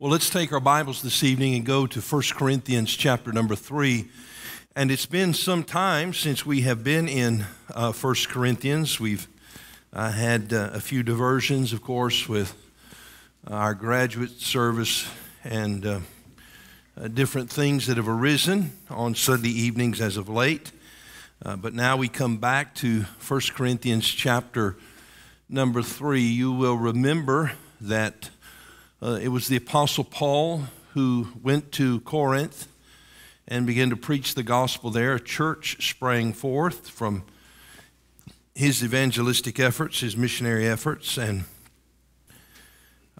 Well, let's take our Bibles this evening and go to 1 Corinthians chapter number 3. And it's been some time since we have been in uh, 1 Corinthians. We've uh, had uh, a few diversions, of course, with our graduate service and uh, uh, different things that have arisen on Sunday evenings as of late. Uh, but now we come back to 1 Corinthians chapter number 3. You will remember that it was the Apostle Paul who went to Corinth and began to preach the gospel there. A church sprang forth from his evangelistic efforts, his missionary efforts, and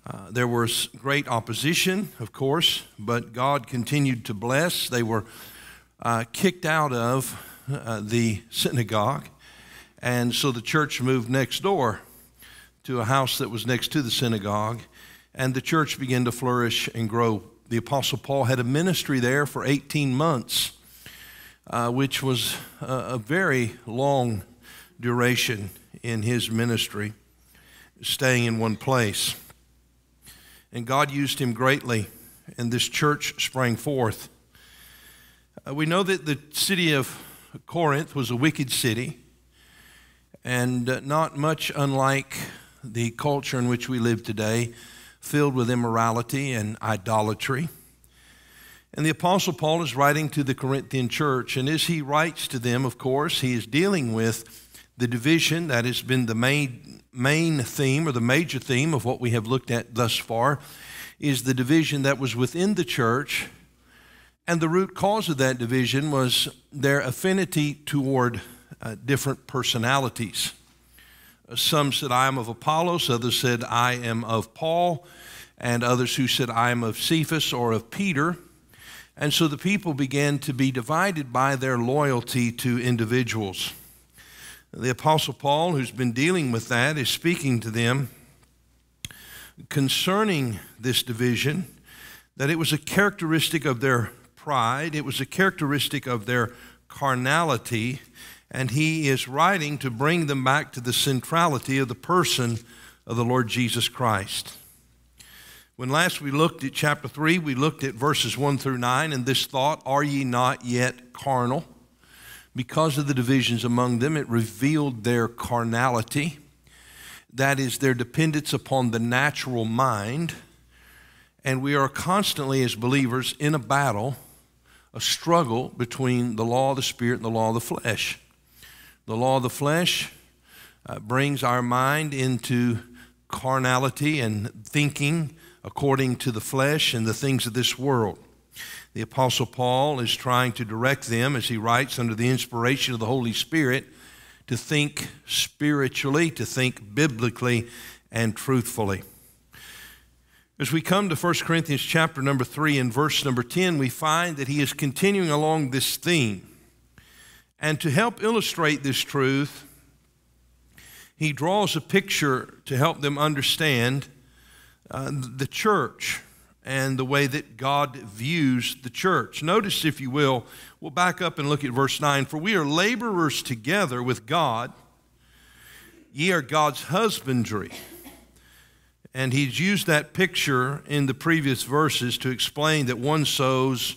uh, there was great opposition, of course, but God continued to bless. They were uh, kicked out of uh, the synagogue, and so the church moved next door to a house that was next to the synagogue, and the church began to flourish and grow the Apostle Paul had a ministry there for 18 months, uh, which was a, a very long duration in his ministry, staying in one place. And God used him greatly, and this church sprang forth. Uh, we know that the city of Corinth was a wicked city, and uh, not much unlike the culture in which we live today filled with immorality and idolatry. And the Apostle Paul is writing to the Corinthian church, and as he writes to them, of course, he is dealing with the division that has been the main, main theme or the major theme of what we have looked at thus far is the division that was within the church. And the root cause of that division was their affinity toward uh, different personalities. Some said, I am of Apollos. Others said, I am of Paul. And others who said, I am of Cephas or of Peter. And so the people began to be divided by their loyalty to individuals. The Apostle Paul, who's been dealing with that, is speaking to them concerning this division, that it was a characteristic of their pride, it was a characteristic of their carnality, and he is writing to bring them back to the centrality of the person of the Lord Jesus Christ. When last we looked at chapter 3, we looked at verses 1 through 9, and this thought, Are ye not yet carnal? Because of the divisions among them, it revealed their carnality. That is, their dependence upon the natural mind. And we are constantly, as believers, in a battle, a struggle between the law of the Spirit and the law of the flesh. The law of the flesh uh, brings our mind into carnality and thinking according to the flesh and the things of this world. The Apostle Paul is trying to direct them, as he writes under the inspiration of the Holy Spirit, to think spiritually, to think biblically and truthfully. As we come to 1 Corinthians chapter number 3 and verse number 10, we find that he is continuing along this theme. And to help illustrate this truth, he draws a picture to help them understand uh, the church and the way that God views the church. Notice, if you will, we'll back up and look at verse 9. For we are laborers together with God, ye are God's husbandry. And he's used that picture in the previous verses to explain that one sows,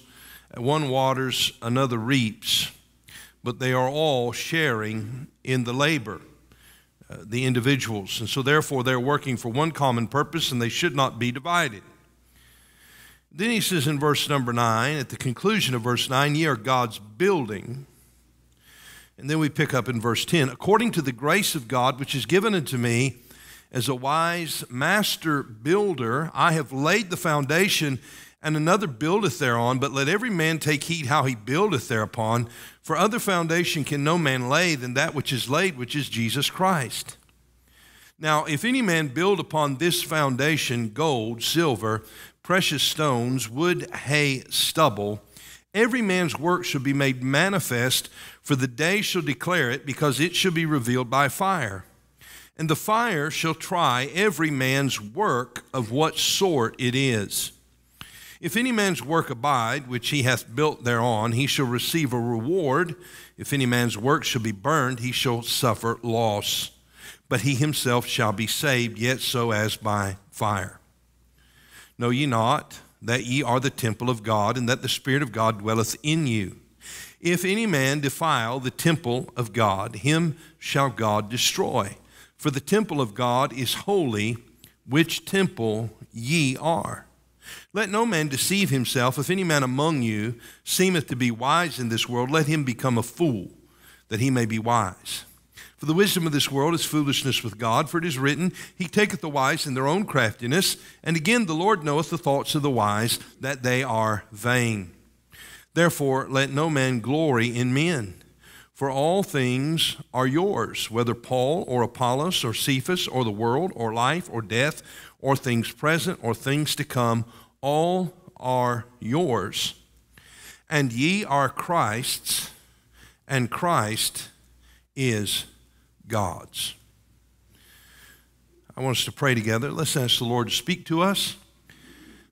one waters, another reaps but they are all sharing in the labor, uh, the individuals. And so, therefore, they're working for one common purpose and they should not be divided. Then he says in verse number nine, at the conclusion of verse nine, ye are God's building. And then we pick up in verse 10 according to the grace of God which is given unto me as a wise master builder, I have laid the foundation and another buildeth thereon, but let every man take heed how he buildeth thereupon. For other foundation can no man lay than that which is laid, which is Jesus Christ. Now, if any man build upon this foundation gold, silver, precious stones, wood, hay, stubble, every man's work shall be made manifest, for the day shall declare it, because it shall be revealed by fire. And the fire shall try every man's work of what sort it is. If any man's work abide, which he hath built thereon, he shall receive a reward. If any man's work shall be burned, he shall suffer loss. But he himself shall be saved, yet so as by fire. Know ye not that ye are the temple of God, and that the Spirit of God dwelleth in you? If any man defile the temple of God, him shall God destroy. For the temple of God is holy, which temple ye are. Let no man deceive himself. If any man among you seemeth to be wise in this world, let him become a fool, that he may be wise. For the wisdom of this world is foolishness with God, for it is written, He taketh the wise in their own craftiness. And again, the Lord knoweth the thoughts of the wise, that they are vain. Therefore, let no man glory in men. For all things are yours, whether Paul or Apollos or Cephas or the world or life or death or things present or things to come, all are yours. And ye are Christ's, and Christ is God's. I want us to pray together. Let's ask the Lord to speak to us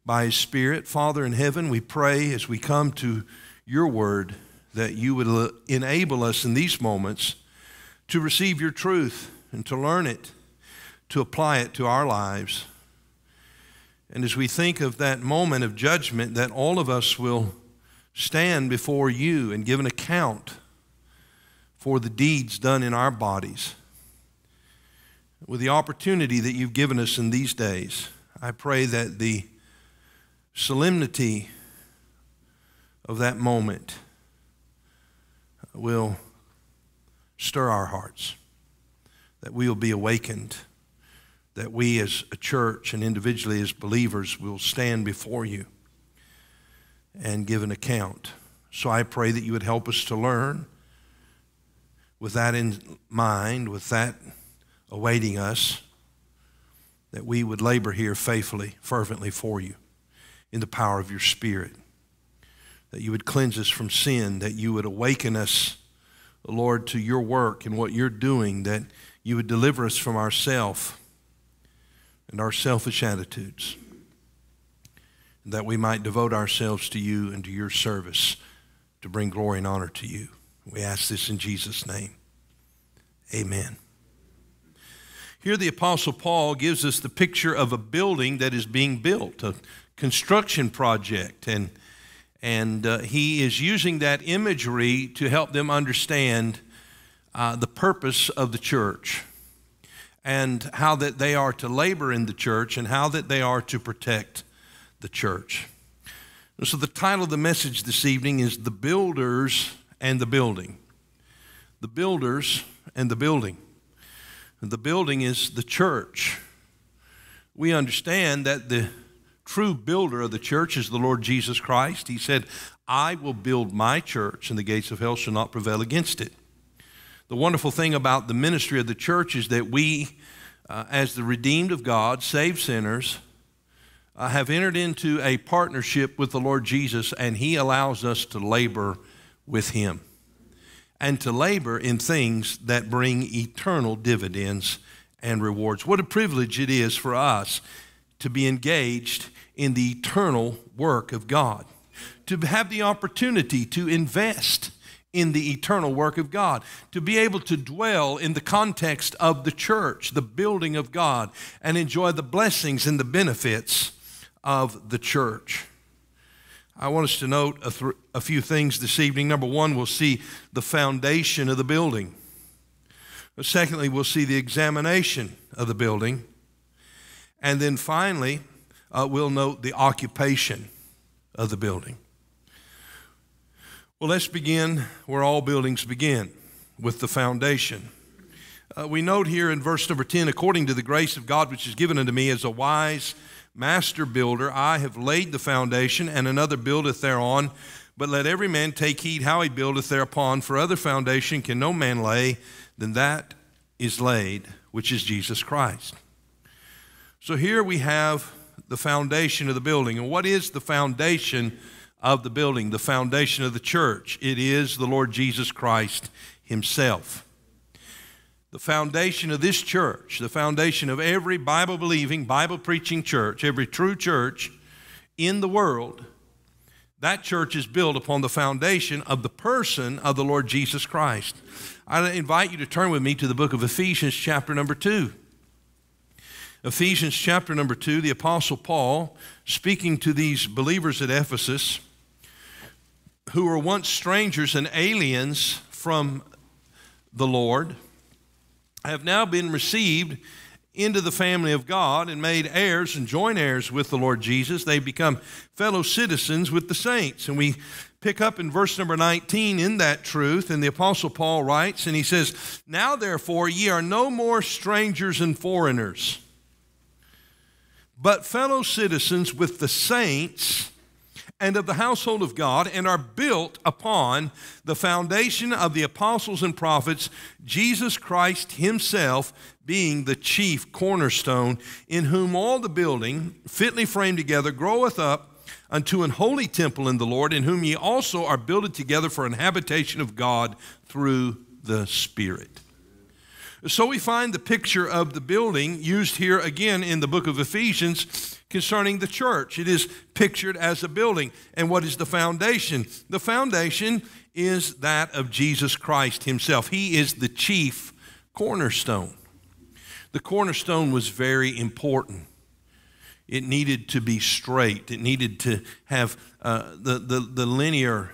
by His Spirit. Father in heaven, we pray as we come to your word that you would uh, enable us in these moments to receive your truth and to learn it, to apply it to our lives. And as we think of that moment of judgment, that all of us will stand before you and give an account for the deeds done in our bodies. With the opportunity that you've given us in these days, I pray that the solemnity of that moment will stir our hearts, that we will be awakened that we as a church and individually as believers will stand before you and give an account. So I pray that you would help us to learn with that in mind, with that awaiting us, that we would labor here faithfully, fervently for you in the power of your Spirit. That you would cleanse us from sin, that you would awaken us, Lord, to your work and what you're doing, that you would deliver us from ourself and our selfish attitudes, that we might devote ourselves to you and to your service to bring glory and honor to you. We ask this in Jesus' name. Amen. Here, the Apostle Paul gives us the picture of a building that is being built, a construction project, and, and uh, he is using that imagery to help them understand uh, the purpose of the church and how that they are to labor in the church and how that they are to protect the church. So the title of the message this evening is The Builders and the Building. The Builders and the Building. The building is the church. We understand that the true builder of the church is the Lord Jesus Christ. He said, I will build my church, and the gates of hell shall not prevail against it. The wonderful thing about the ministry of the church is that we, uh, as the redeemed of God, saved sinners, uh, have entered into a partnership with the Lord Jesus, and He allows us to labor with Him and to labor in things that bring eternal dividends and rewards. What a privilege it is for us to be engaged in the eternal work of God, to have the opportunity to invest in the eternal work of God, to be able to dwell in the context of the church, the building of God, and enjoy the blessings and the benefits of the church. I want us to note a, th- a few things this evening. Number one, we'll see the foundation of the building. Secondly, we'll see the examination of the building. And then finally, uh, we'll note the occupation of the building. Well, let's begin where all buildings begin with the foundation. Uh, we note here in verse number 10 according to the grace of God which is given unto me as a wise master builder, I have laid the foundation, and another buildeth thereon. But let every man take heed how he buildeth thereupon, for other foundation can no man lay than that is laid, which is Jesus Christ. So here we have the foundation of the building. And what is the foundation of the building, the foundation of the church? It is the Lord Jesus Christ Himself. The foundation of this church, the foundation of every Bible believing, Bible preaching church, every true church in the world, that church is built upon the foundation of the person of the Lord Jesus Christ. I invite you to turn with me to the book of Ephesians, chapter number 2. Ephesians, chapter number 2, the Apostle Paul, speaking to these believers at Ephesus who were once strangers and aliens from the Lord have now been received into the family of God and made heirs and joint heirs with the Lord Jesus. They become fellow citizens with the saints. And we pick up in verse number 19 in that truth. And the Apostle Paul writes, and he says, Now therefore ye are no more strangers and foreigners, but fellow citizens with the saints and of the household of God, and are built upon the foundation of the apostles and prophets, Jesus Christ Himself being the chief cornerstone, in whom all the building, fitly framed together, groweth up unto an holy temple in the Lord, in whom ye also are builded together for an habitation of God through the Spirit. So we find the picture of the building used here again in the book of Ephesians concerning the church. It is pictured as a building. And what is the foundation? The foundation is that of Jesus Christ Himself. He is the chief cornerstone. The cornerstone was very important. It needed to be straight, it needed to have uh, the, the, the linear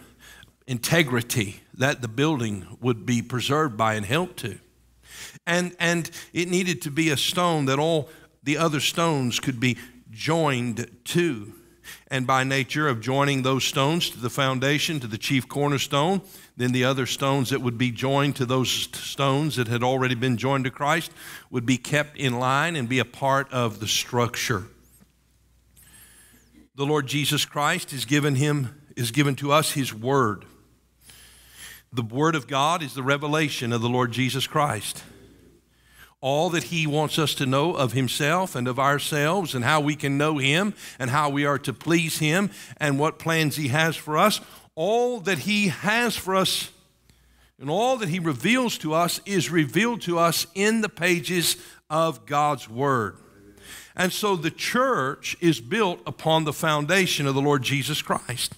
integrity that the building would be preserved by and held to. And, and it needed to be a stone that all the other stones could be joined to. And by nature of joining those stones to the foundation, to the chief cornerstone, then the other stones that would be joined to those stones that had already been joined to Christ would be kept in line and be a part of the structure. The Lord Jesus Christ is given him is given to us his word. The word of God is the revelation of the Lord Jesus Christ all that He wants us to know of Himself and of ourselves, and how we can know Him, and how we are to please Him, and what plans He has for us. All that He has for us and all that He reveals to us is revealed to us in the pages of God's Word. And so the church is built upon the foundation of the Lord Jesus Christ.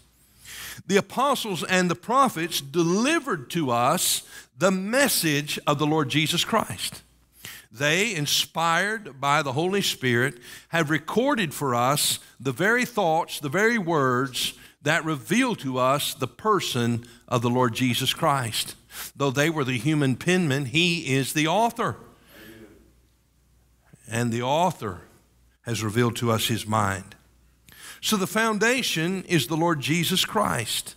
The apostles and the prophets delivered to us the message of the Lord Jesus Christ. They, inspired by the Holy Spirit, have recorded for us the very thoughts, the very words that reveal to us the person of the Lord Jesus Christ. Though they were the human penman, He is the author. And the author has revealed to us His mind. So the foundation is the Lord Jesus Christ.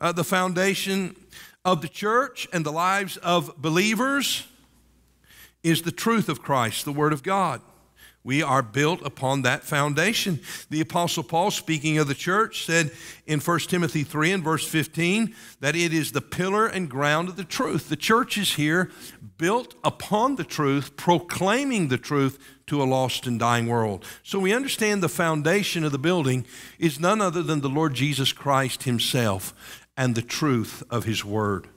Uh, the foundation of the church and the lives of believers is the truth of Christ, the Word of God. We are built upon that foundation. The Apostle Paul, speaking of the church, said in 1 Timothy 3 and verse 15 that it is the pillar and ground of the truth. The church is here built upon the truth, proclaiming the truth to a lost and dying world. So we understand the foundation of the building is none other than the Lord Jesus Christ Himself and the truth of His Word.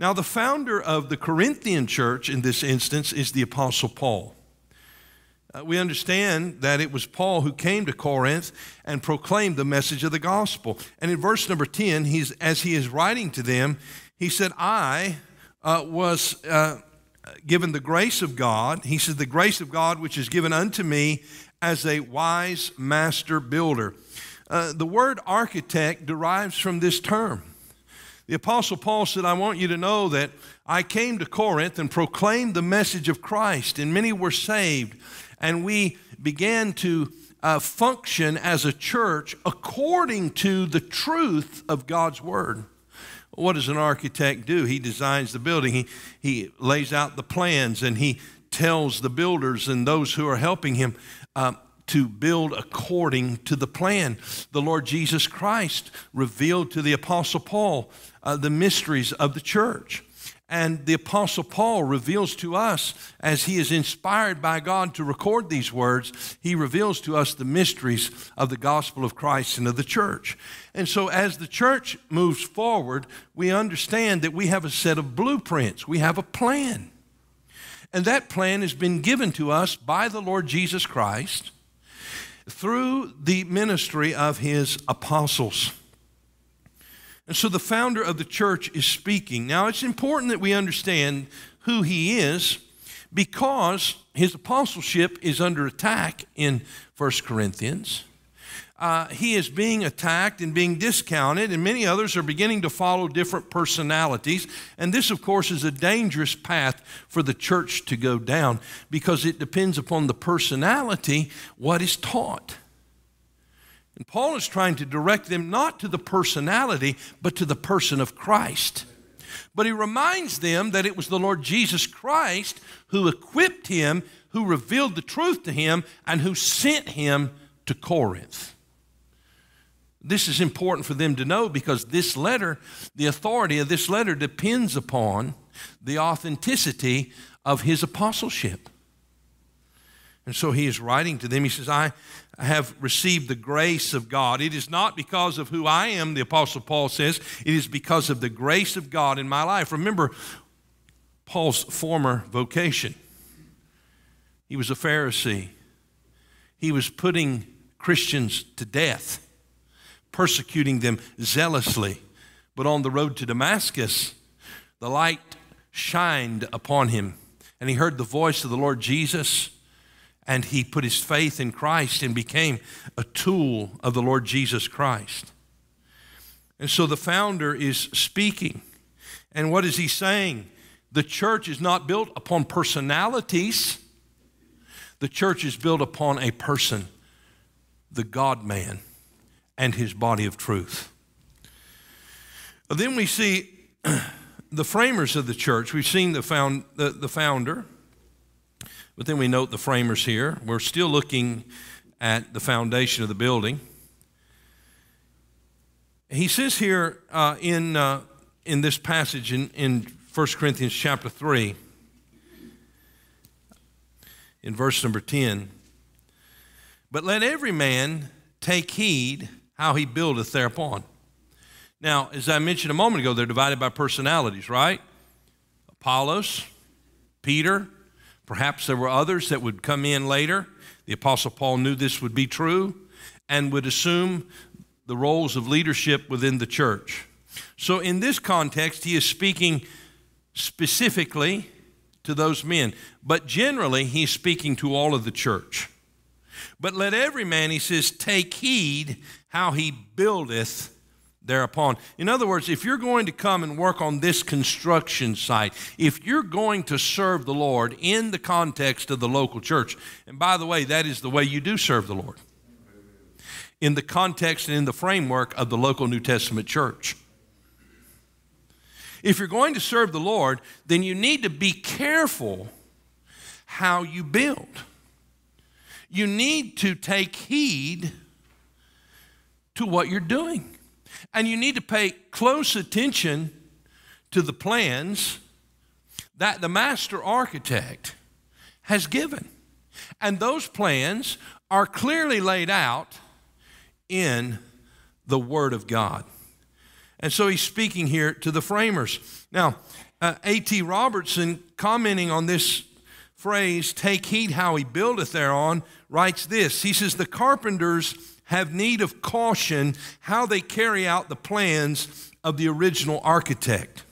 Now, the founder of the Corinthian church in this instance is the Apostle Paul. Uh, we understand that it was Paul who came to Corinth and proclaimed the message of the gospel. And in verse number 10, he's, as he is writing to them, he said, I uh, was uh, given the grace of God. He said, The grace of God which is given unto me as a wise master builder. Uh, the word architect derives from this term. The Apostle Paul said, I want you to know that I came to Corinth and proclaimed the message of Christ, and many were saved. And we began to uh, function as a church according to the truth of God's Word. What does an architect do? He designs the building, he, he lays out the plans, and he tells the builders and those who are helping him uh, to build according to the plan. The Lord Jesus Christ revealed to the Apostle Paul uh, the mysteries of the church. And the Apostle Paul reveals to us, as he is inspired by God to record these words, he reveals to us the mysteries of the gospel of Christ and of the church. And so, as the church moves forward, we understand that we have a set of blueprints, we have a plan. And that plan has been given to us by the Lord Jesus Christ through the ministry of his apostles. And so the founder of the church is speaking. Now, it's important that we understand who he is because his apostleship is under attack in 1 Corinthians. Uh, he is being attacked and being discounted, and many others are beginning to follow different personalities. And this, of course, is a dangerous path for the church to go down because it depends upon the personality what is taught. And Paul is trying to direct them not to the personality, but to the person of Christ. But he reminds them that it was the Lord Jesus Christ who equipped him, who revealed the truth to him, and who sent him to Corinth. This is important for them to know because this letter, the authority of this letter depends upon the authenticity of his apostleship. And so he is writing to them. He says, I have received the grace of God. It is not because of who I am, the Apostle Paul says, it is because of the grace of God in my life. Remember Paul's former vocation. He was a Pharisee, he was putting Christians to death, persecuting them zealously. But on the road to Damascus, the light shined upon him, and he heard the voice of the Lord Jesus and he put his faith in Christ and became a tool of the Lord Jesus Christ. And so the founder is speaking. And what is he saying? The church is not built upon personalities, the church is built upon a person, the God man, and his body of truth. Then we see the framers of the church. We've seen the, found, the, the founder. But then we note the framers here. We're still looking at the foundation of the building. He says here uh, in, uh, in this passage in, in 1 Corinthians chapter 3, in verse number 10, but let every man take heed how he buildeth thereupon. Now, as I mentioned a moment ago, they're divided by personalities, right? Apollos, Peter, Perhaps there were others that would come in later. The Apostle Paul knew this would be true and would assume the roles of leadership within the church. So, in this context, he is speaking specifically to those men, but generally, he's speaking to all of the church. But let every man, he says, take heed how he buildeth thereupon. In other words, if you're going to come and work on this construction site, if you're going to serve the Lord in the context of the local church, and by the way, that is the way you do serve the Lord, in the context and in the framework of the local New Testament church. If you're going to serve the Lord, then you need to be careful how you build. You need to take heed to what you're doing. And you need to pay close attention to the plans that the master architect has given. And those plans are clearly laid out in the Word of God. And so he's speaking here to the framers. Now, uh, A.T. Robertson, commenting on this phrase, take heed how he buildeth thereon, writes this. He says, The carpenters have need of caution how they carry out the plans of the original architect.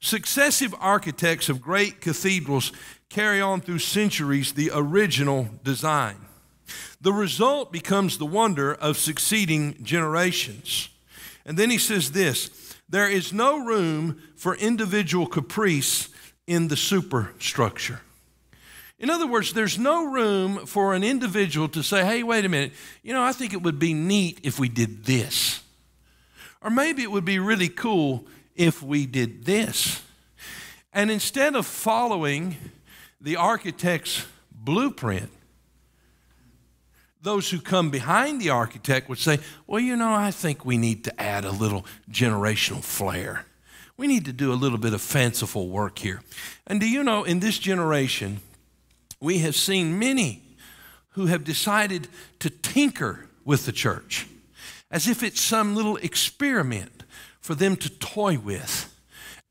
Successive architects of great cathedrals carry on through centuries the original design. The result becomes the wonder of succeeding generations. And then he says this there is no room for individual caprice in the superstructure. In other words, there's no room for an individual to say, hey, wait a minute, you know, I think it would be neat if we did this. Or maybe it would be really cool if we did this. And instead of following the architect's blueprint, those who come behind the architect would say, well, you know, I think we need to add a little generational flair. we need to do a little bit of fanciful work here. And do you know, in this generation, we have seen many who have decided to tinker with the church as if it's some little experiment for them to toy with.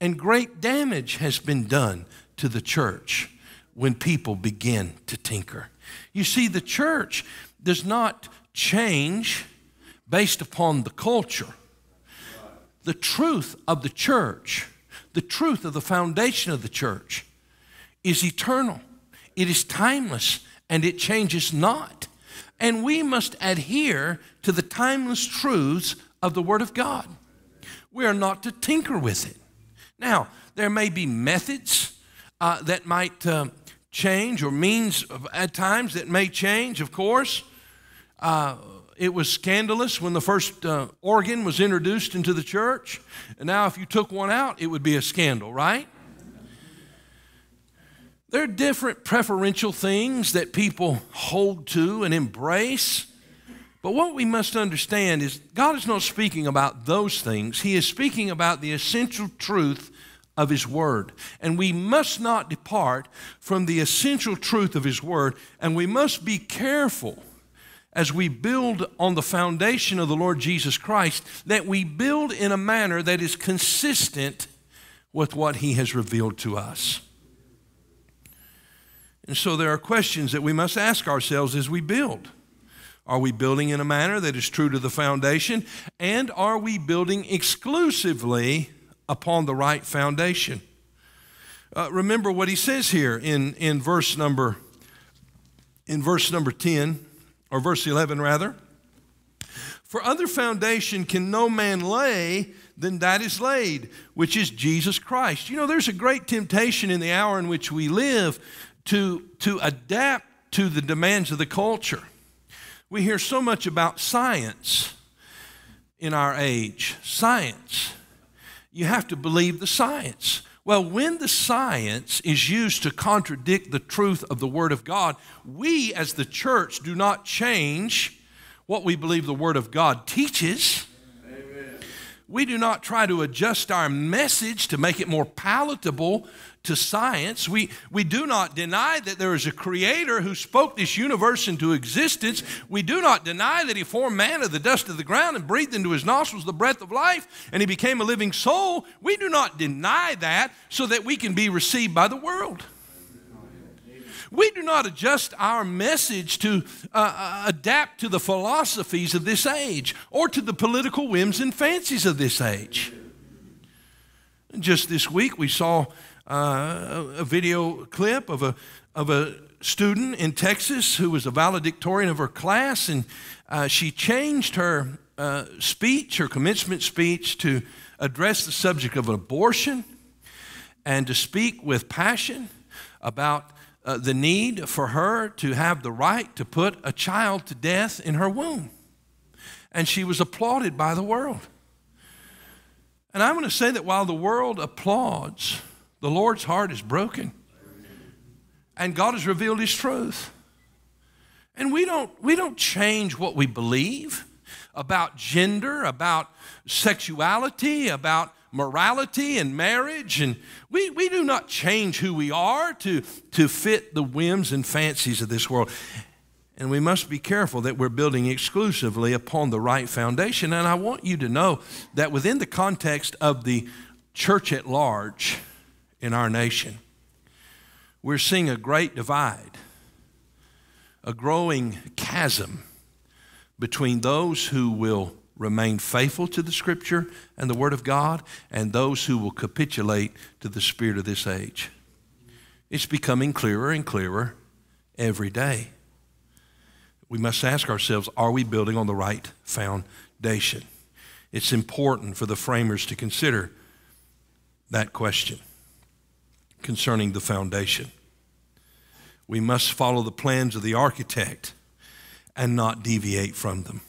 And great damage has been done to the church when people begin to tinker. You see, the church does not change based upon the culture the truth of the church, the truth of the foundation of the church, is eternal, it is timeless, and it changes not. And we must adhere to the timeless truths of the Word of God. We are not to tinker with it. Now, there may be methods uh, that might uh, change, or means at times that may change, of course. Uh, it was scandalous when the first uh, organ was introduced into the church. And now, if you took one out, it would be a scandal, right? There are different preferential things that people hold to and embrace. But what we must understand is God is not speaking about those things, He is speaking about the essential truth of His Word. And we must not depart from the essential truth of His Word, and we must be careful as we build on the foundation of the Lord Jesus Christ, that we build in a manner that is consistent with what He has revealed to us. And so there are questions that we must ask ourselves as we build. Are we building in a manner that is true to the foundation? And are we building exclusively upon the right foundation? Uh, remember what he says here in, in verse number in verse number 10 or verse 11 rather. For other foundation can no man lay than that is laid, which is Jesus Christ. You know, there's a great temptation in the hour in which we live to, to adapt to the demands of the culture. We hear so much about science in our age. Science. You have to believe the science. Well, when the science is used to contradict the truth of the Word of God, we as the church do not change what we believe the Word of God teaches. Amen. We do not try to adjust our message to make it more palatable to science. We, we do not deny that there is a creator who spoke this universe into existence. We do not deny that he formed man of the dust of the ground and breathed into his nostrils the breath of life and he became a living soul. We do not deny that so that we can be received by the world. We do not adjust our message to uh, uh adapt to the philosophies of this age or to the political whims and fancies of this age. Just this week, we saw uh, a video clip of a, of a student in Texas who was a valedictorian of her class, and uh, she changed her uh, speech, her commencement speech, to address the subject of abortion and to speak with passion about uh, the need for her to have the right to put a child to death in her womb. And she was applauded by the world. And I'm going to say that while the world applauds, the Lord's heart is broken. And God has revealed His truth. And we don't, we don't change what we believe about gender, about sexuality, about morality and marriage. And we, we do not change who we are to, to fit the whims and fancies of this world. And we must be careful that we're building exclusively upon the right foundation. And I want you to know that within the context of the church at large, in our nation. We're seeing a great divide, a growing chasm between those who will remain faithful to the Scripture and the Word of God and those who will capitulate to the spirit of this age. It's becoming clearer and clearer every day. We must ask ourselves are we building on the right foundation? It's important for the framers to consider that question concerning the foundation. We must follow the plans of the architect and not deviate from them.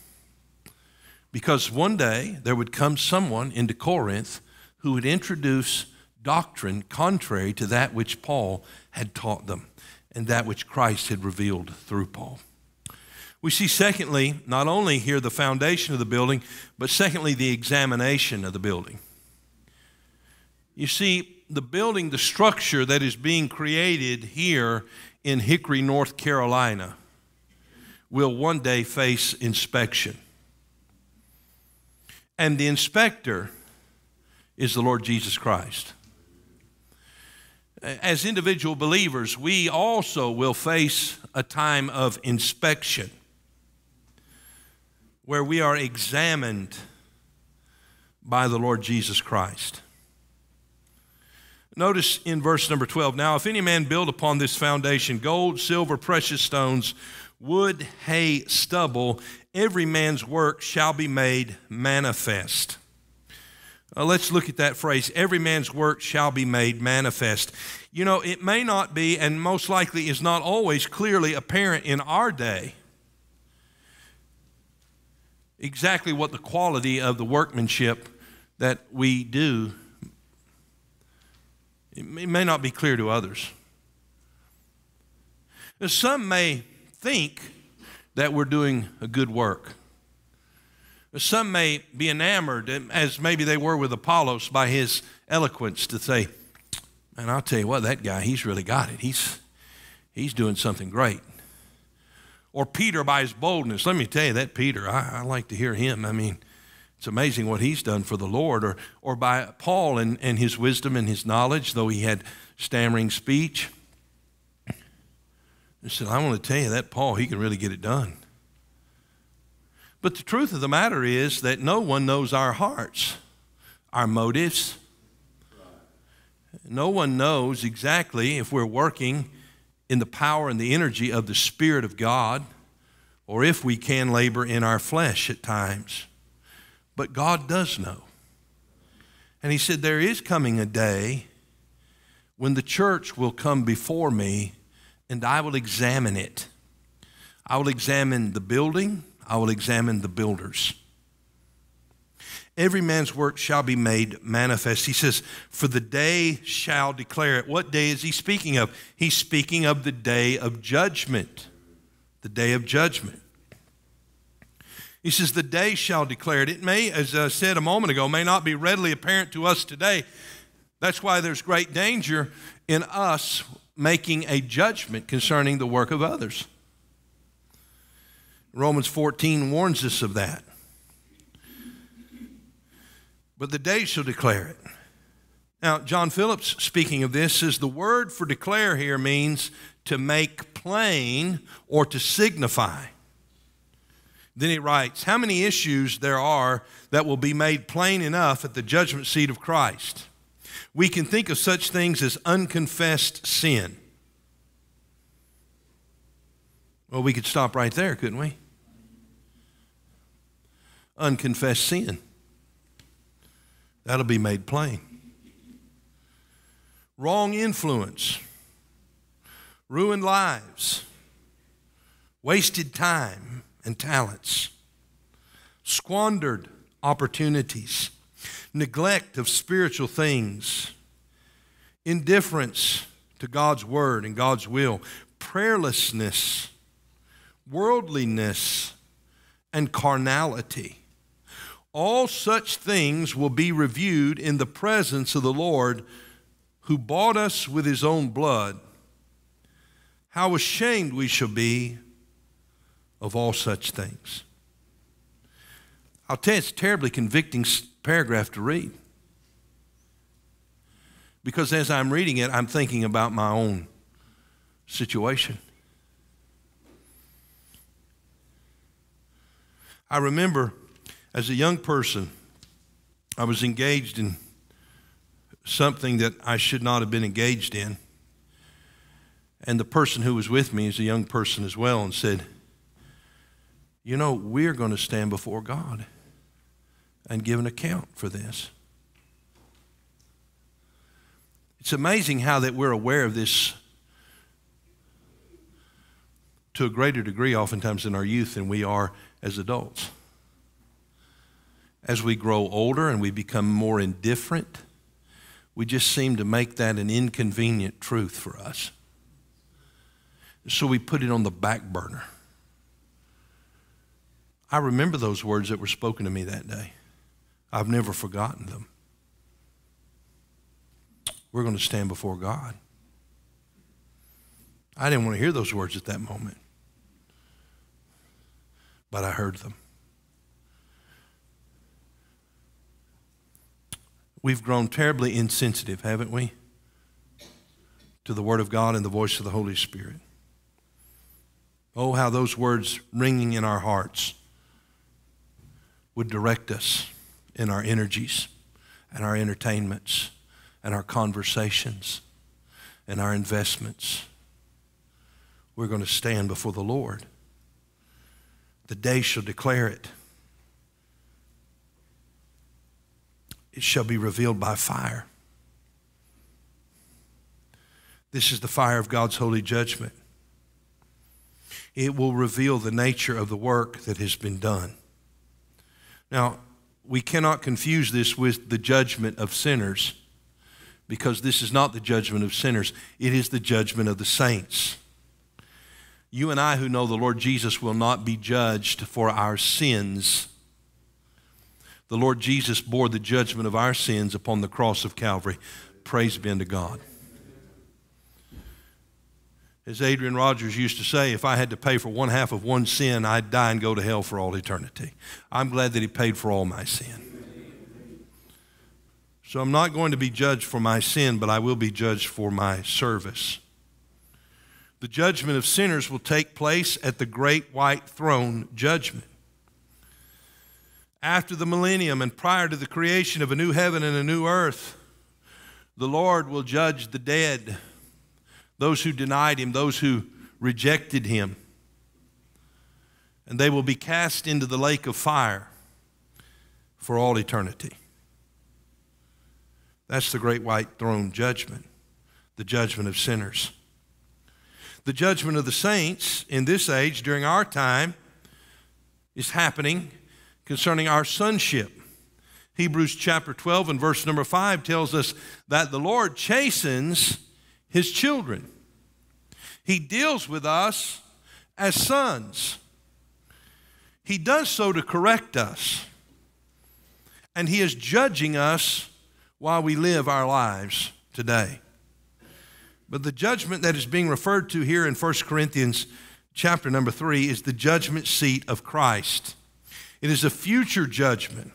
Because one day there would come someone into Corinth who would introduce doctrine contrary to that which Paul had taught them and that which Christ had revealed through Paul. We see, secondly, not only here the foundation of the building, but secondly, the examination of the building. You see, the building, the structure that is being created here in Hickory, North Carolina, will one day face inspection. And the inspector is the Lord Jesus Christ. As individual believers, we also will face a time of inspection where we are examined by the Lord Jesus Christ. Notice in verse number 12 Now, if any man build upon this foundation gold, silver, precious stones, wood, hay, stubble, every man's work shall be made manifest. Uh, let's look at that phrase every man's work shall be made manifest. You know, it may not be, and most likely is not always clearly apparent in our day exactly what the quality of the workmanship that we do. It may not be clear to others. Some may think that we're doing a good work. Some may be enamored, as maybe they were with Apollos, by his eloquence to say, Man, I'll tell you what, that guy, he's really got it. He's, he's doing something great. Or Peter by his boldness. Let me tell you, that Peter, I, I like to hear him. I mean, it's amazing what he's done for the Lord. Or, or by Paul and, and his wisdom and his knowledge, though he had stammering speech. He said, I want to tell you that Paul, he can really get it done. But the truth of the matter is that no one knows our hearts, our motives. No one knows exactly if we're working in the power and the energy of the Spirit of God or if we can labor in our flesh at times. But God does know. And He said, There is coming a day when the church will come before me and I will examine it. I will examine the building, I will examine the builders. Every man's work shall be made manifest. He says, For the day shall declare it. What day is he speaking of? He's speaking of the day of judgment. The day of judgment. He says, The day shall declare it. It may, as I said a moment ago, may not be readily apparent to us today. That's why there's great danger in us making a judgment concerning the work of others. Romans 14 warns us of that. But the day shall declare it. Now, John Phillips, speaking of this, says the word for declare here means to make plain or to signify. Then he writes, How many issues there are that will be made plain enough at the judgment seat of Christ? We can think of such things as unconfessed sin. Well, we could stop right there, couldn't we? Unconfessed sin. That'll be made plain. Wrong influence, ruined lives, wasted time and talents, squandered opportunities, neglect of spiritual things, indifference to God's word and God's will, prayerlessness, worldliness, and carnality. All such things will be reviewed in the presence of the Lord who bought us with his own blood. How ashamed we shall be of all such things. I'll tell you, it's a terribly convicting paragraph to read. Because as I'm reading it, I'm thinking about my own situation. I remember as a young person, I was engaged in something that I should not have been engaged in. And the person who was with me is a young person as well and said, You know, we're going to stand before God and give an account for this. It's amazing how that we're aware of this to a greater degree, oftentimes, in our youth than we are as adults as we grow older and we become more indifferent, we just seem to make that an inconvenient truth for us. So we put it on the back burner. I remember those words that were spoken to me that day. I've never forgotten them. we're going to stand before God. I didn't want to hear those words at that moment, but I heard them. We've grown terribly insensitive, haven't we? To the Word of God and the voice of the Holy Spirit. Oh, how those words ringing in our hearts would direct us in our energies and our entertainments and our conversations and our investments. We're going to stand before the Lord. The day shall declare it. It shall be revealed by fire. This is the fire of God's holy judgment. It will reveal the nature of the work that has been done. Now, we cannot confuse this with the judgment of sinners because this is not the judgment of sinners, it is the judgment of the saints. You and I, who know the Lord Jesus, will not be judged for our sins. The Lord Jesus bore the judgment of our sins upon the cross of Calvary. Praise be unto God. As Adrian Rogers used to say, if I had to pay for one half of one sin, I'd die and go to hell for all eternity. I'm glad that He paid for all my sin. So I'm not going to be judged for my sin, but I will be judged for my service. The judgment of sinners will take place at the great white throne judgment. After the millennium and prior to the creation of a new heaven and a new earth, the Lord will judge the dead those who denied him, those who rejected him. And they will be cast into the lake of fire for all eternity. That's the great white throne judgment, the judgment of sinners. The judgment of the saints in this age during our time is happening concerning our sonship. Hebrews chapter 12 and verse number 5 tells us that the Lord chastens his children. He deals with us as sons. He does so to correct us. And He is judging us while we live our lives today. But the judgment that is being referred to here in 1 Corinthians chapter number 3 is the judgment seat of Christ. It is a future judgment.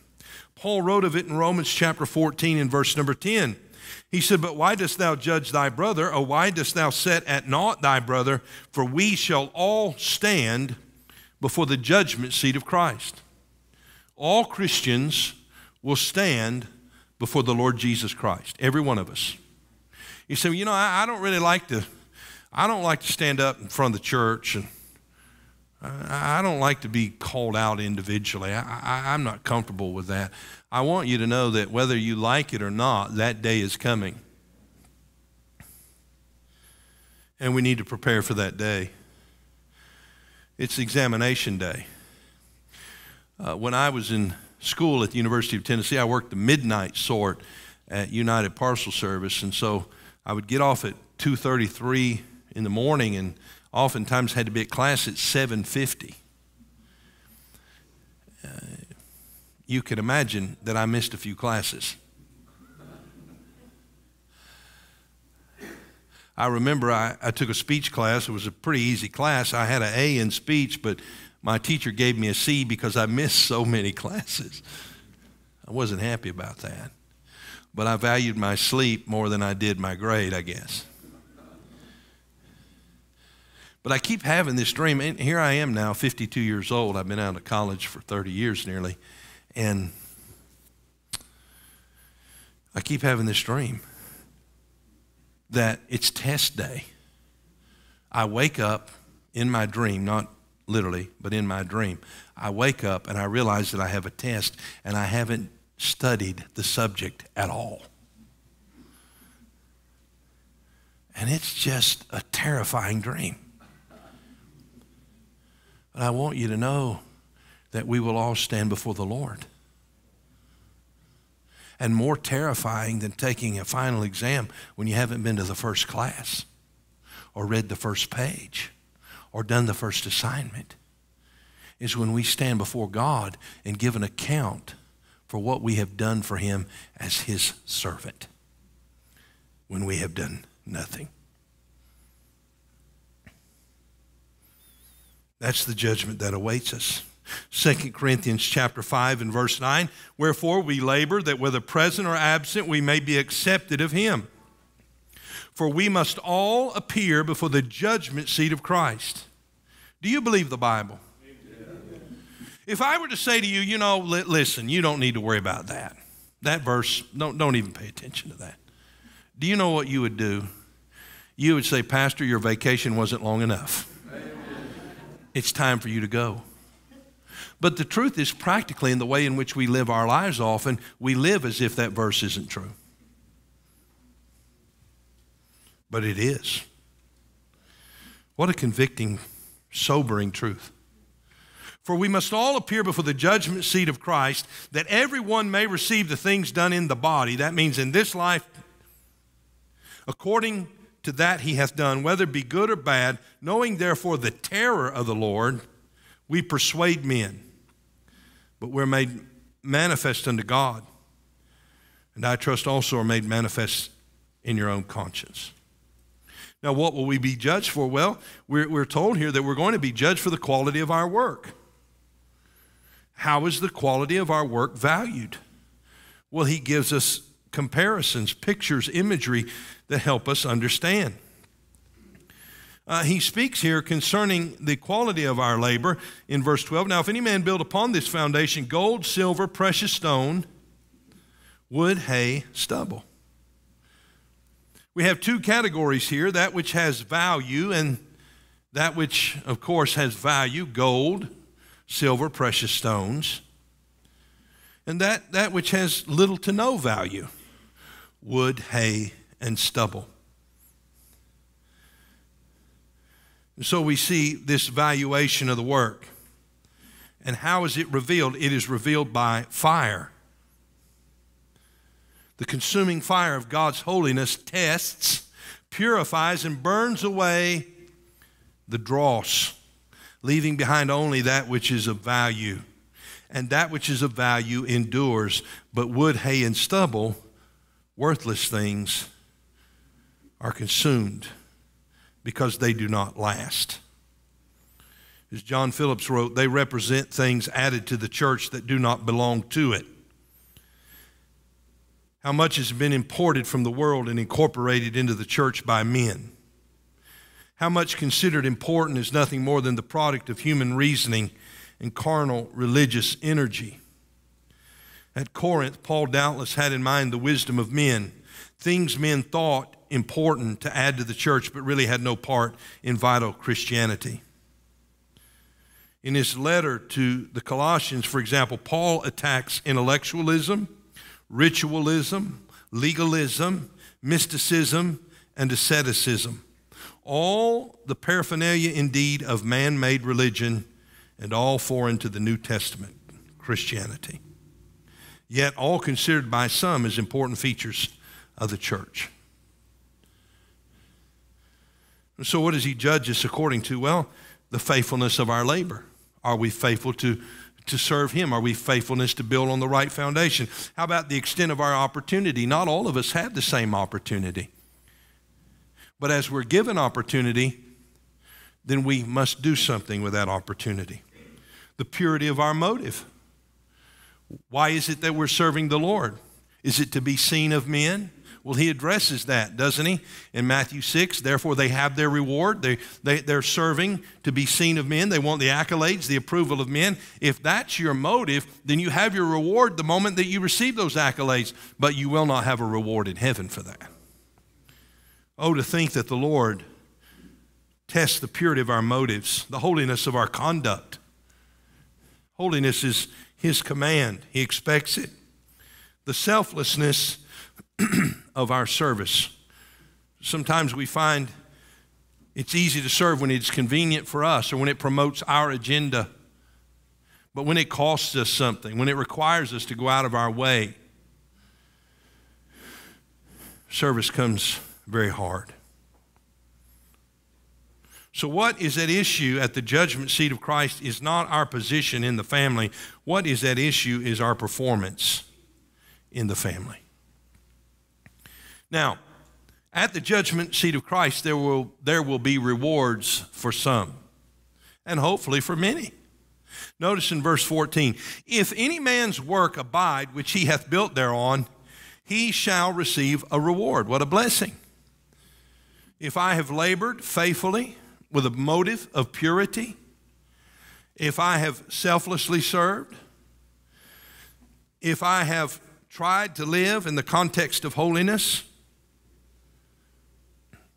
Paul wrote of it in Romans chapter 14 and verse number 10. He said, But why dost thou judge thy brother, or why dost thou set at naught thy brother? For we shall all stand before the judgment seat of Christ. All Christians will stand before the Lord Jesus Christ, every one of us. You say, well, you know, I, I don't really like to, I don't like to stand up in front of the church and I don't like to be called out individually. I, am not comfortable with that. I want you to know that whether you like it or not, that day is coming. And we need to prepare for that day. It's examination day. Uh, when I was in school at the University of Tennessee, I worked the midnight sort at United Parcel Service, and so I would get off at 2:33 in the morning and oftentimes had to be at class at 7.50 uh, you can imagine that i missed a few classes i remember I, I took a speech class it was a pretty easy class i had an a in speech but my teacher gave me a c because i missed so many classes i wasn't happy about that but i valued my sleep more than i did my grade i guess but I keep having this dream. And here I am now, 52 years old. I've been out of college for 30 years nearly. And I keep having this dream that it's test day. I wake up in my dream, not literally, but in my dream. I wake up and I realize that I have a test and I haven't studied the subject at all. And it's just a terrifying dream. But I want you to know that we will all stand before the Lord. And more terrifying than taking a final exam when you haven't been to the first class or read the first page or done the first assignment is when we stand before God and give an account for what we have done for Him as His servant. when we have done nothing. That's the judgment that awaits us. 2 Corinthians chapter 5 and verse 9, wherefore we labor that whether present or absent we may be accepted of him. For we must all appear before the judgment seat of Christ. Do you believe the Bible? If I were to say to you, you know, listen, you don't need to worry about that. That verse, don't, don't even pay attention to that. Do you know what you would do? You would say, Pastor, your vacation wasn't long enough. It's time for you to go. But the truth is, practically, in the way in which we live our lives, often we live as if that verse isn't true. But it is. What a convicting, sobering truth. For we must all appear before the judgment seat of Christ, that everyone may receive the things done in the body. That means in this life, according to that he hath done, whether be good or bad, knowing therefore the terror of the Lord, we persuade men but we're made manifest unto God. And I trust also are made manifest in your own conscience. Now, what will we be judged for? Well, we're, we're told here that we're going to be judged for the quality of our work. How is the quality of our work valued? Well, he gives us comparisons, pictures, imagery that help us understand. Uh, he speaks here concerning the quality of our labor in verse 12. Now, if any man build upon this foundation gold, silver, precious stone, wood, hay, stubble. We have two categories here that which has value and that which, of course, has value gold, silver, precious stones, and that, that which has little to no value wood, hay, and stubble. So we see this valuation of the work. And how is it revealed? It is revealed by fire. The consuming fire of God's holiness tests, purifies, and burns away the dross, leaving behind only that which is of value. And that which is of value endures, but wood, hay, and stubble, worthless things, are consumed because they do not last. As John Phillips wrote, they represent things added to the church that do not belong to it. How much has been imported from the world and incorporated into the church by men? How much considered important is nothing more than the product of human reasoning and carnal religious energy. At Corinth, Paul doubtless had in mind the wisdom of men, things men thought important to add to the church, but really had no part in vital Christianity. In his letter to the Colossians, for example, Paul attacks intellectualism, ritualism, legalism, mysticism, and asceticism. All the paraphernalia, indeed, of man made religion and all foreign to the New Testament Christianity. Yet, all considered by some as important features of the church. So, what does he judge us according to? Well, the faithfulness of our labor. Are we faithful to, to serve him? Are we faithfulness to build on the right foundation? How about the extent of our opportunity? Not all of us have the same opportunity. But as we're given opportunity, then we must do something with that opportunity. The purity of our motive. Why is it that we're serving the Lord? Is it to be seen of men? Well, he addresses that, doesn't he? In Matthew 6, therefore they have their reward. They, they, they're serving to be seen of men. They want the accolades, the approval of men. If that's your motive, then you have your reward the moment that you receive those accolades, but you will not have a reward in heaven for that. Oh, to think that the Lord tests the purity of our motives, the holiness of our conduct. Holiness is His command, He expects it. The selflessness of our service. Sometimes we find it's easy to serve when it's convenient for us or when it promotes our agenda. But when it costs us something, when it requires us to go out of our way, service comes very hard. So, what is at issue at the judgment seat of Christ is not our position in the family. What is at issue is our performance in the family. Now, At the judgment seat of Christ, there will, there will be rewards for some, and hopefully for many. Notice in verse 14 If any man's work abide which he hath built thereon, he shall receive a reward. What a blessing. If I have labored faithfully with a motive of purity, if I have selflessly served, if I have tried to live in the context of holiness,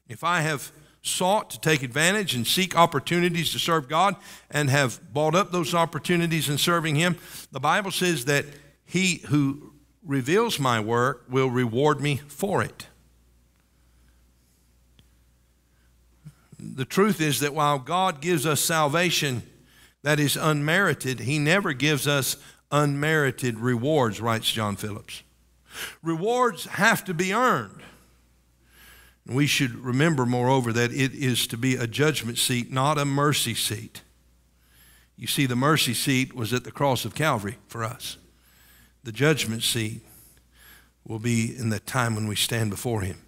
if I have sought to take advantage and seek opportunities to serve God and have bought up those opportunities in serving Him, the Bible says that He who reveals my work will reward me for it. The truth is that while God gives us salvation that is unmerited, He never gives us unmerited rewards, writes John Phillips. Rewards have to be earned. We should remember, moreover, that it is to be a judgment seat, not a mercy seat. You see, the mercy seat was at the cross of Calvary for us. The judgment seat will be in the time when we stand before Him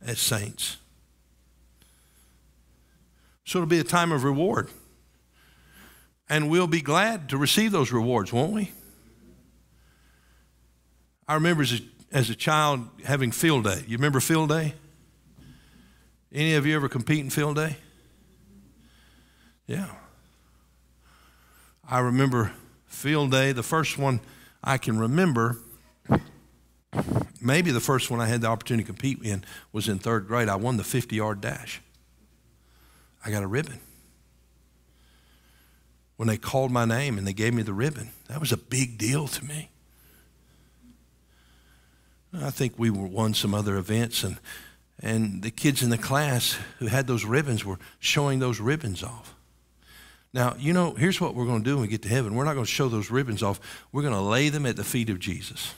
as saints. So it'll be a time of reward. And we'll be glad to receive those rewards, won't we? I remember as a, as a child having field day. You remember field day? Any of you ever compete in field day? Yeah. I remember field day, the first one I can remember, maybe the first one I had the opportunity to compete in was in third grade. I won the 50 yard dash. I got a ribbon. When they called my name and they gave me the ribbon, that was a big deal to me. I think we won some other events and and the kids in the class who had those ribbons were showing those ribbons off. Now, you know, here's what we're going to do when we get to heaven. We're not going to show those ribbons off. We're going to lay them at the feet of Jesus.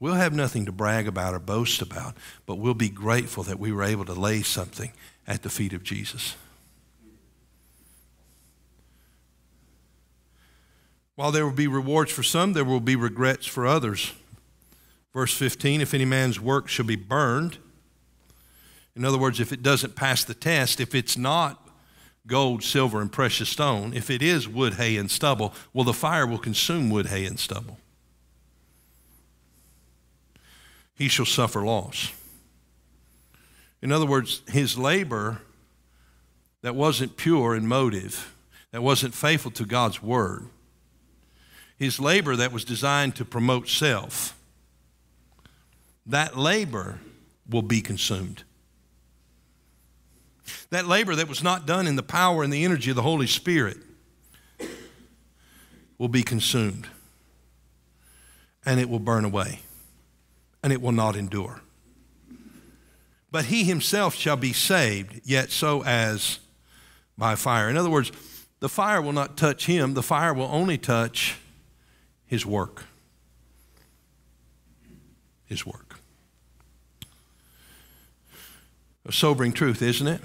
We'll have nothing to brag about or boast about, but we'll be grateful that we were able to lay something at the feet of Jesus. While there will be rewards for some, there will be regrets for others. Verse 15 if any man's work shall be burned, in other words, if it doesn't pass the test, if it's not gold, silver, and precious stone, if it is wood, hay, and stubble, well, the fire will consume wood, hay, and stubble. He shall suffer loss. In other words, his labor that wasn't pure in motive, that wasn't faithful to God's word, his labor that was designed to promote self, that labor will be consumed. That labor that was not done in the power and the energy of the Holy Spirit will be consumed. And it will burn away. And it will not endure. But he himself shall be saved, yet so as by fire. In other words, the fire will not touch him, the fire will only touch his work. His work. A sobering truth, isn't it?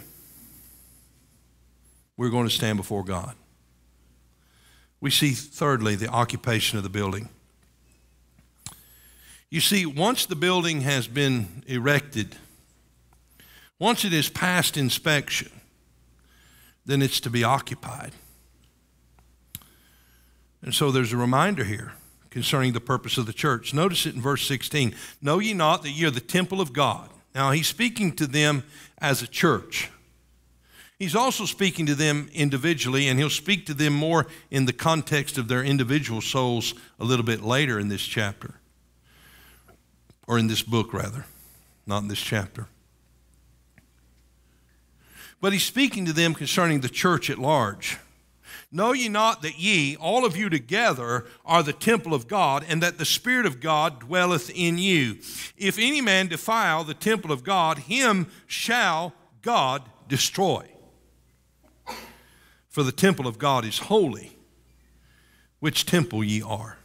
We're going to stand before God. We see, thirdly, the occupation of the building. You see, once the building has been erected, once it is passed inspection, then it's to be occupied. And so there's a reminder here concerning the purpose of the church. Notice it in verse 16 Know ye not that ye are the temple of God, now, he's speaking to them as a church. He's also speaking to them individually, and he'll speak to them more in the context of their individual souls a little bit later in this chapter, or in this book, rather, not in this chapter. But he's speaking to them concerning the church at large. Know ye not that ye, all of you together, are the temple of God, and that the Spirit of God dwelleth in you? If any man defile the temple of God, him shall God destroy. For the temple of God is holy, which temple ye are.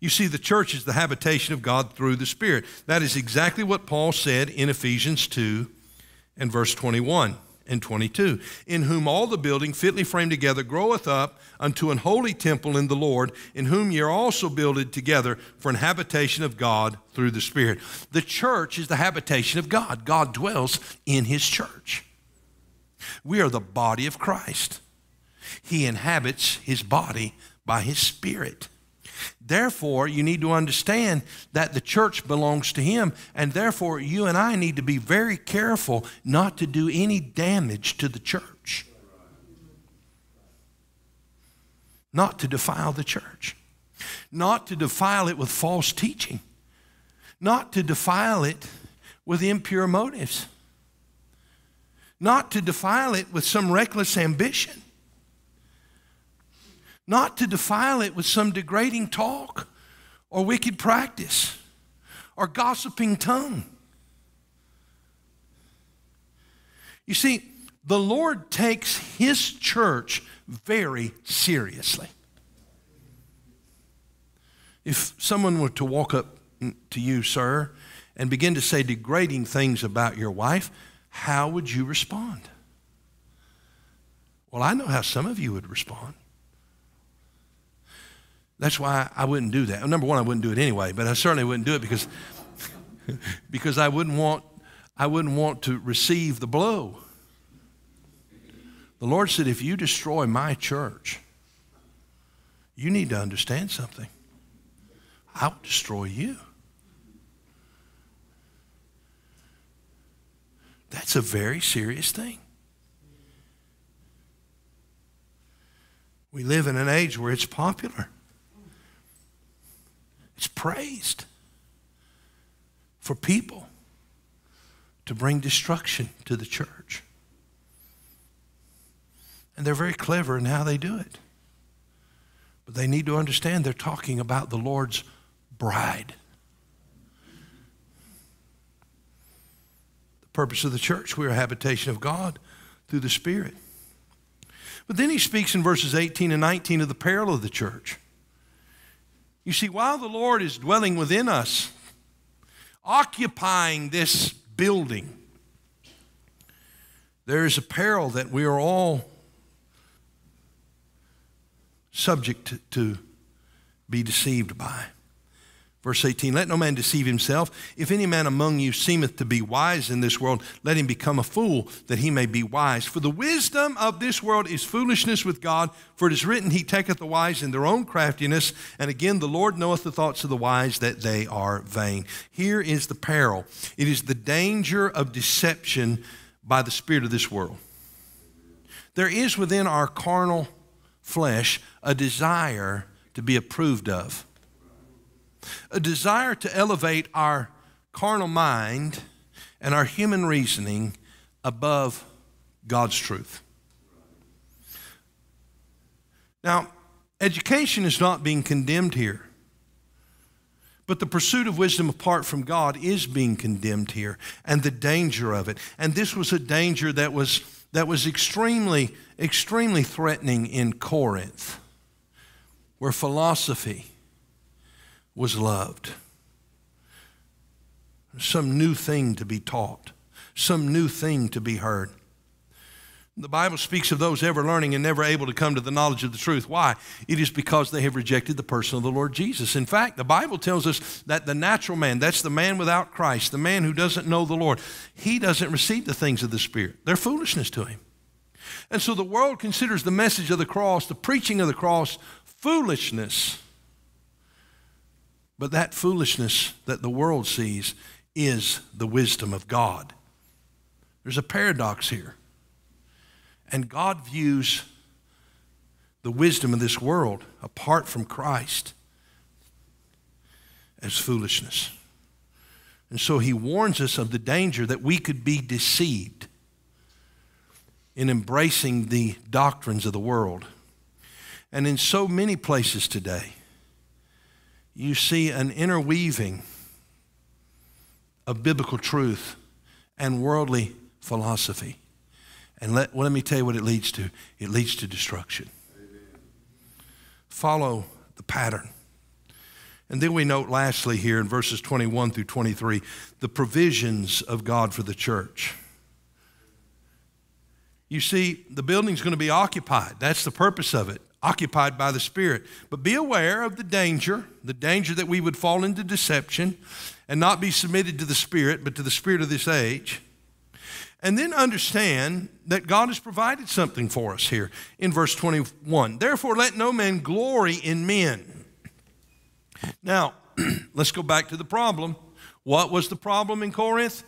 You see, the church is the habitation of God through the Spirit. That is exactly what Paul said in Ephesians 2 and verse 21. And 22. In whom all the building fitly framed together groweth up unto an holy temple in the Lord, in whom ye are also builded together for an habitation of God through the Spirit. The church is the habitation of God. God dwells in his church. We are the body of Christ. He inhabits his body by his Spirit. Therefore, you need to understand that the church belongs to Him, and therefore, you and I need to be very careful not to do any damage to the church, not to defile the church, not to defile it with false teaching, not to defile it with impure motives, not to defile it with some reckless ambition not to defile it with some degrading talk or wicked practice or gossiping tongue. You see, the Lord takes His church very seriously. If someone were to walk up to you, sir, and begin to say degrading things about your wife, how would you respond? Well, I know how some of you would respond. That's why I wouldn't do that. Number one, I wouldn't do it anyway, but I certainly wouldn't do it because, because I wouldn't want I wouldn't want to receive the blow. The Lord said, if you destroy my church, you need to understand something. I'll destroy you. That's a very serious thing. We live in an age where it's popular. It's praised for people to bring destruction to the church. And they're very clever in how they do it. But they need to understand they're talking about the Lord's bride. The purpose of the church, we're a habitation of God through the Spirit. But then he speaks in verses 18 and 19 of the peril of the church. You see, while the Lord is dwelling within us, occupying this building, there is a peril that we are all subject to, be deceived by. Verse 18, let no man deceive himself. If any man among you seemeth to be wise in this world, let him become a fool, that he may be wise. For the wisdom of this world is foolishness with God, for it is written, He taketh the wise in their own craftiness. And again, the Lord knoweth the thoughts of the wise, that they are vain. Here is the peril it is the danger of deception by the spirit of this world. There is within our carnal flesh a desire to be approved of a desire to elevate our carnal mind and our human reasoning above God's truth. Now, education is not being condemned here. But the pursuit of wisdom apart from God is being condemned here, and the danger of it. And this was a danger that was, that was extremely, extremely threatening in Corinth, where philosophy was loved. Some new thing to be taught, some new thing to be heard. The Bible speaks of those ever learning and never able to come to the knowledge of the truth. Why? It is because they have rejected the person of the Lord Jesus. In fact, the Bible tells us that the natural man, that's the man without Christ, the man who doesn't know the Lord, he doesn't receive the things of the Spirit. They're foolishness to him. And so the world considers the message of the cross, the preaching of the cross, foolishness. But that foolishness that the world sees is the wisdom of God. There's a paradox here. And God views the wisdom of this world apart from Christ as foolishness. And so he warns us of the danger that we could be deceived in embracing the doctrines of the world. And in so many places today, you see an interweaving of biblical truth and worldly philosophy. And let, well, let me tell you what it leads to it leads to destruction. Amen. Follow the pattern. And then we note lastly here in verses 21 through 23 the provisions of God for the church. You see, the building's going to be occupied. That's the purpose of it, occupied by the Spirit. But be aware of the danger, the danger that we would fall into deception and not be submitted to the Spirit, but to the Spirit of this age. And then understand that God has provided something for us here in verse 21. Therefore, let no man glory in men. Now, let's go back to the problem. What was the problem in Corinth?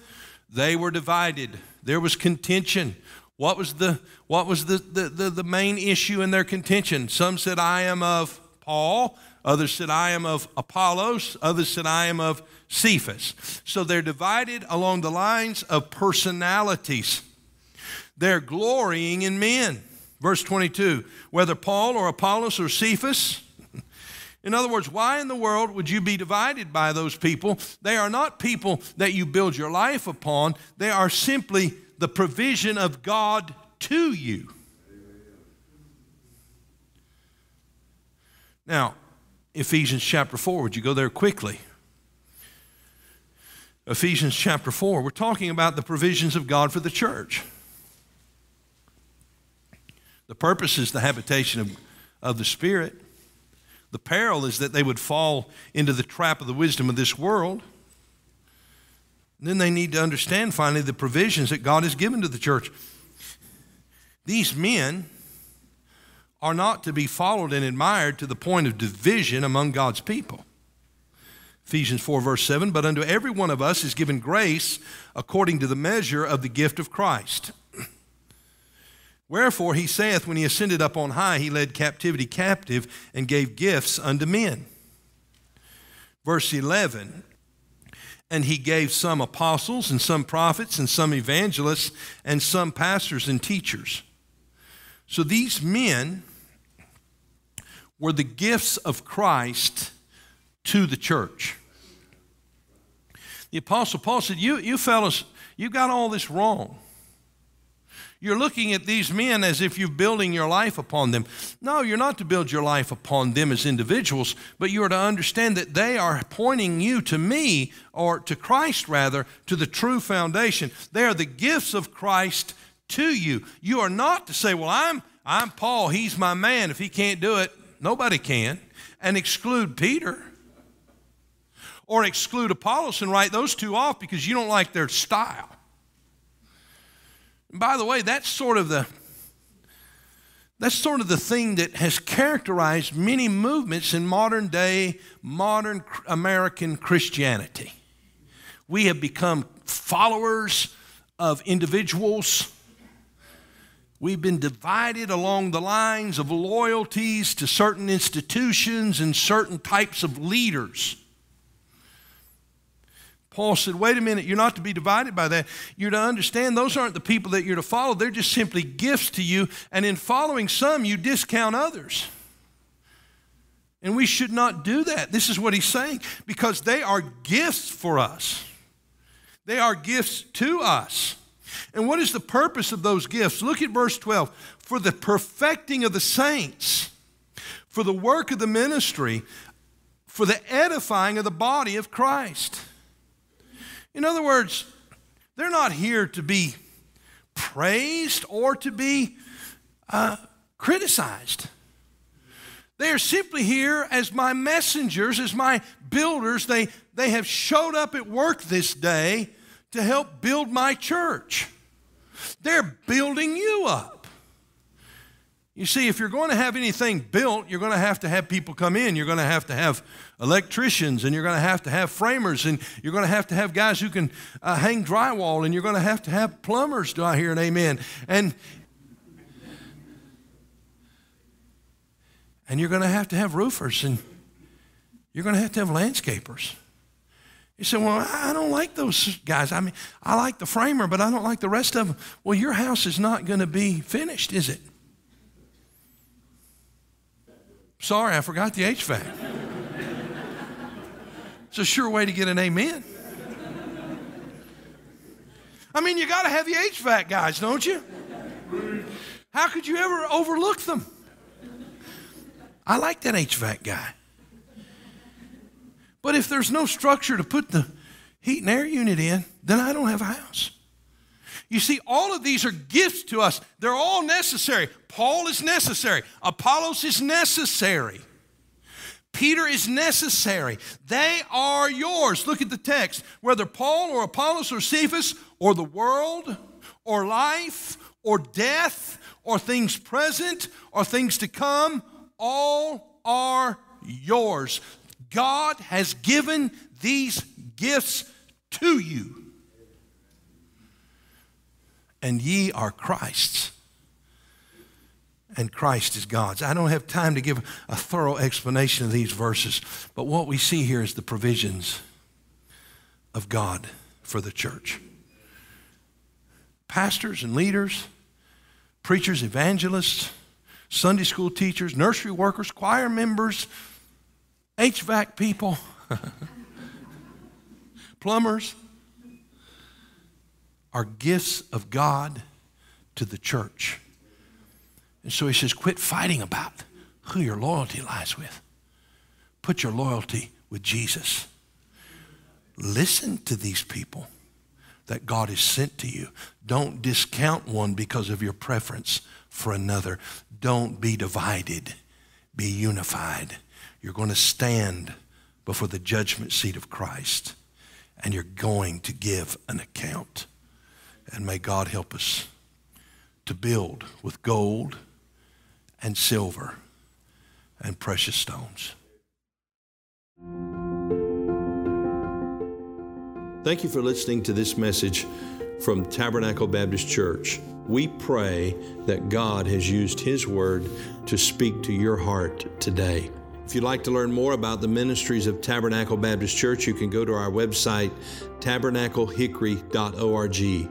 They were divided, there was contention. What was the, what was the, the, the, the main issue in their contention? Some said, I am of Paul. Others said, I am of Apollos. Others said, I am of Cephas. So they're divided along the lines of personalities. They're glorying in men. Verse 22 whether Paul or Apollos or Cephas. In other words, why in the world would you be divided by those people? They are not people that you build your life upon, they are simply the provision of God to you. Now, Ephesians chapter 4, would you go there quickly? Ephesians chapter 4, we're talking about the provisions of God for the church. The purpose is the habitation of, of the Spirit. The peril is that they would fall into the trap of the wisdom of this world. Then they need to understand finally the provisions that God has given to the church. These men are not to be followed and admired to the point of division among God's people. Ephesians 4, verse 7 But unto every one of us is given grace according to the measure of the gift of Christ. Wherefore he saith, When he ascended up on high, he led captivity captive and gave gifts unto men. Verse 11 and he gave some apostles and some prophets and some evangelists and some pastors and teachers. So these men were the gifts of Christ to the church. The apostle Paul said, You, you fellas, you got all this wrong. You're looking at these men as if you're building your life upon them. No, you're not to build your life upon them as individuals, but you are to understand that they are pointing you to me, or to Christ rather, to the true foundation. They are the gifts of Christ to you. You are not to say, Well, I'm, I'm Paul, he's my man. If he can't do it, nobody can. And exclude Peter or exclude Apollos and write those two off because you don't like their style. And by the way, that's sort of the that's sort of the thing that has characterized many movements in modern day, modern American Christianity. We have become followers of individuals. We've been divided along the lines of loyalties to certain institutions and certain types of leaders. Paul said, wait a minute, you're not to be divided by that. You're to understand those aren't the people that you're to follow, they're just simply gifts to you. And in following some, you discount others. And we should not do that. This is what he's saying because they are gifts for us, they are gifts to us. And what is the purpose of those gifts? Look at verse 12 for the perfecting of the saints, for the work of the ministry, for the edifying of the body of Christ. In other words, they're not here to be praised or to be uh, criticized. They are simply here as my messengers, as my builders. They, they have showed up at work this day to help build my church. They're building you up. You see, if you're going to have anything built, you're going to have to have people come in. You're going to have to have electricians, and you're going to have to have framers, and you're going to have to have guys who can uh, hang drywall, and you're going to have to have plumbers. Do I hear an amen? And and you're going to have to have roofers, and you're going to have to have landscapers. You say, Well, I don't like those guys. I mean, I like the framer, but I don't like the rest of them. Well, your house is not going to be finished, is it? Sorry, I forgot the HVAC. it's a sure way to get an amen. I mean, you got to have the HVAC guys, don't you? How could you ever overlook them? I like that HVAC guy. But if there's no structure to put the heat and air unit in, then I don't have a house. You see, all of these are gifts to us. They're all necessary. Paul is necessary, Apollos is necessary. Peter is necessary. They are yours. Look at the text. Whether Paul or Apollos or Cephas or the world or life or death or things present or things to come, all are yours. God has given these gifts to you. And ye are Christ's and Christ is God's. I don't have time to give a thorough explanation of these verses, but what we see here is the provisions of God for the church. Pastors and leaders, preachers, evangelists, Sunday school teachers, nursery workers, choir members, HVAC people, plumbers are gifts of God to the church. And so he says, quit fighting about who your loyalty lies with. Put your loyalty with Jesus. Listen to these people that God has sent to you. Don't discount one because of your preference for another. Don't be divided, be unified. You're going to stand before the judgment seat of Christ and you're going to give an account. And may God help us to build with gold and silver and precious stones. Thank you for listening to this message from Tabernacle Baptist Church. We pray that God has used His Word to speak to your heart today. If you'd like to learn more about the ministries of Tabernacle Baptist Church, you can go to our website, tabernaclehickory.org.